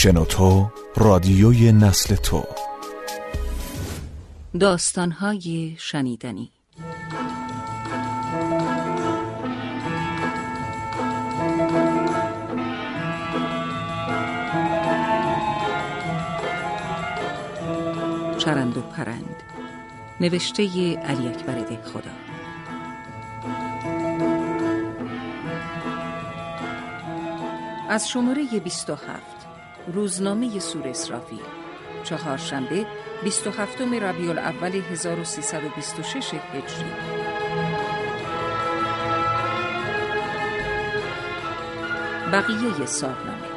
شنوتو رادیوی نسل تو. داستانهای شنیدنی. چرند و پرند. نوشته علی اکبر خدا. از شماره 27 روزنامه سور اسرافیل. چهارشنبه 27 ربیع الاول 1326 هجری. بقیه سالنامه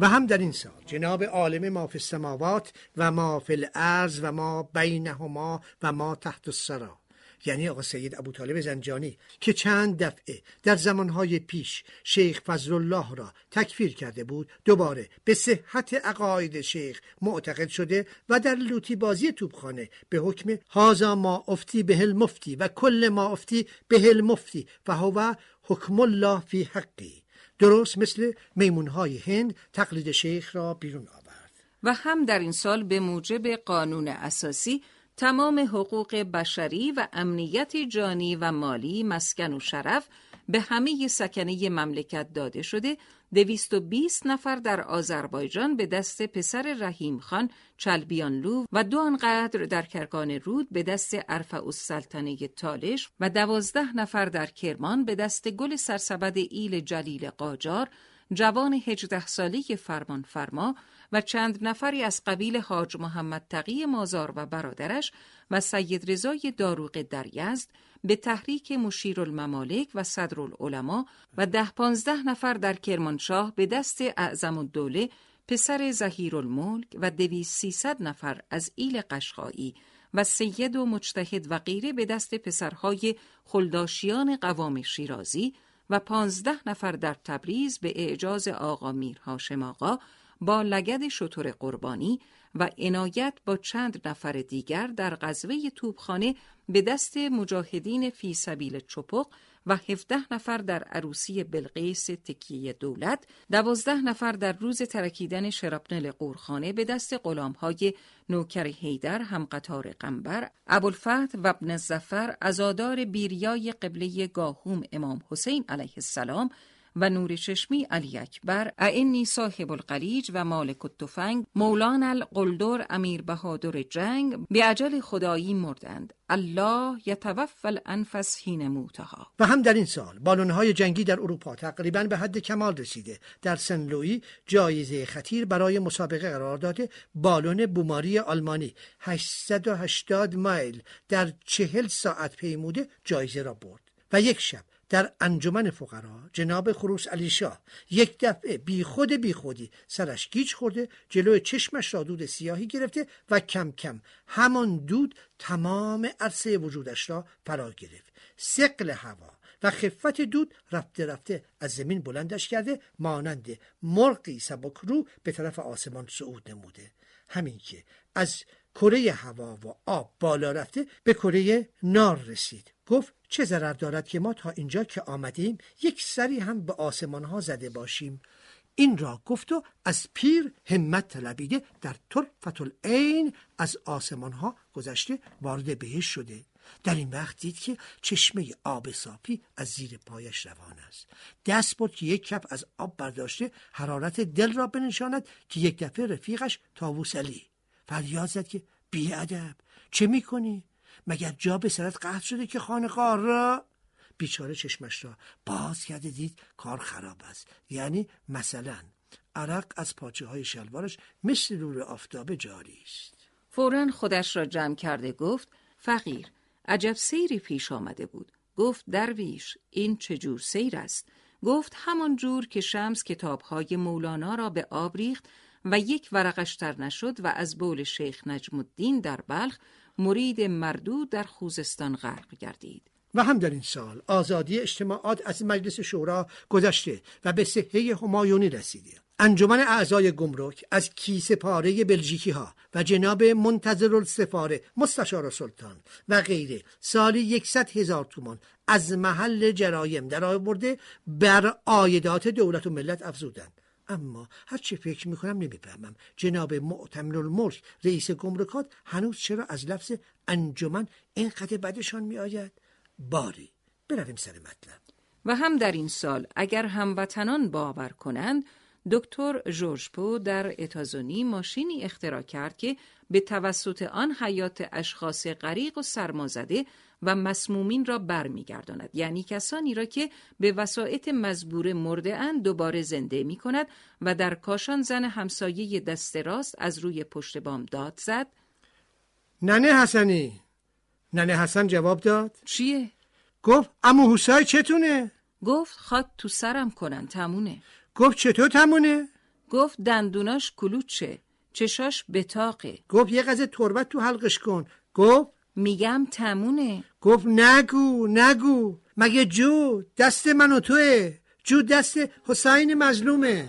و هم در این سال جناب عالم ما فی السماوات و ما فی الارض و ما بینهما و ما تحت السرا یعنی آقا سید ابو طالب زنجانی که چند دفعه در زمانهای پیش شیخ فضل الله را تکفیر کرده بود دوباره به صحت عقاید شیخ معتقد شده و در لوتی بازی توبخانه به حکم هازا ما افتی به مفتی و کل ما افتی به مفتی و هو حکم الله فی حقی. درست مثل میمونهای هند تقلید شیخ را بیرون آورد. و هم در این سال به موجب قانون اساسی تمام حقوق بشری و امنیت جانی و مالی مسکن و شرف به همه سکنه مملکت داده شده 220 نفر در آذربایجان به دست پسر رحیم خان چلبیانلو و دو آنقدر در کرکان رود به دست ارفع السلطنه تالش و دوازده نفر در کرمان به دست گل سرسبد ایل جلیل قاجار جوان هجده ساله فرمان فرما و چند نفری از قبیل حاج محمد تقی مازار و برادرش و سید رضای داروق در یزد به تحریک مشیر الممالک و صدر العلماء و ده پانزده نفر در کرمانشاه به دست اعظم الدوله پسر زهیر الملک و دویس سیصد نفر از ایل قشقایی و سید و مجتهد و غیره به دست پسرهای خلداشیان قوام شیرازی و پانزده نفر در تبریز به اعجاز آقا میر هاشم آقا با لگد شطور قربانی و عنایت با چند نفر دیگر در غزوه توبخانه به دست مجاهدین فی سبیل چپق و 17 نفر در عروسی بلقیس تکیه دولت، دوازده نفر در روز ترکیدن شرپنل قورخانه به دست غلامهای نوکر هیدر هم قطار قنبر، ابوالفتح و ابن زفر ازادار بیریای قبله گاهوم امام حسین علیه السلام و نور چشمی علی اکبر ائنی صاحب القلیج و مالک التفنگ مولان القلدر امیر بهادر جنگ به عجل خدایی مردند. الله یتوفى الانفس حین موتها. و هم در این سال بالونهای جنگی در اروپا تقریبا به حد کمال رسیده. در سن لویی جایزه خطیر برای مسابقه قرار داده. بالون بوماری آلمانی 880 مایل در چهل ساعت پیموده جایزه را برد. و یک شب در انجمن فقرا جناب خروس علی شاه یک دفعه بی خود بی خودی سرش گیج خورده جلوی چشمش را دود سیاهی گرفته و کم کم همان دود تمام عرصه وجودش را فرا گرفت. سقل هوا و خفت دود رفته رفته از زمین بلندش کرده مانند مرقی سبک رو به طرف آسمان صعود نموده. همین که از کره هوا و آب بالا رفته به کره نار رسید. گفت چه ضرر دارد که ما تا اینجا که آمدیم یک سری هم به آسمان ها زده باشیم. این را گفت و از پیر همت طلبیده در طرفت العین از آسمان ها گذشته وارد بهش شده. در این وقت دید که چشمه آب صافی از زیر پایش روان است. دست بود که یک کف از آب برداشته حرارت دل را بنشاند که یک دفعه رفیقش تاووس علی فریاد زد که ادب چه می‌کنی؟ مگر جا به سرت قطع شده که خانقاه را؟ بیچاره چشمش را باز کرده دید کار خراب است. یعنی مثلا عرق از پاچه های شلوارش مثل نور آفتاب جاری است. فورا خودش را جمع کرده گفت فقیر عجب سیری پیش آمده بود. گفت درویش این چجور سیر است؟ گفت همان جور که شمس کتابهای مولانا را به آب ریخت و یک ورقش تر نشد و از بول شیخ نجم الدین در بلخ مرید مردود در خوزستان غرق گردید. و هم در این سال آزادی اجتماعات از مجلس شورا گذشته و به صحه همایونی رسیده. انجمن اعضای گمرک از کیسه پاره بلژیکی ها و جناب منتظر السفاره مستشار سلطان و غیره سالی یکصد هزار تومان از محل جرایم در آورده بر آیدات دولت و ملت افزودند. اما هر چه فکر می‌کنم نمی‌فهمم. جناب معتمر الملک رئیس گمرکات هنوز چرا از لفظ انجمن اینقدر بدشان میآید؟ باری برویم سر مطلب. و هم در این سال اگر هموطنان باور کنند دکتر جورجپو در اتازونی ماشینی اختراع کرد که به توسط آن حیات اشخاص غریق و سرمازده و مسمومین را برمیگرداند. یعنی کسانی را که به وسایط مزبور مرده اند دوباره زنده می کند و در کاشان زن همسایه دست راست از روی پشت بام داد زد. ننه حسنی. ننه حسن جواب داد. چیه؟ گفت امو حسای چتونه؟ گفت خواد تو سرم کنن تمونه گفت چطور تمونه؟ گفت دندوناش کلوچه چشاش بتاقه گفت یه قضیه تربت تو حلقش کن. گفت میگم تمونه گفت نگو نگو. مگه جو دست من و توه؟ جو دست حسین مظلومه.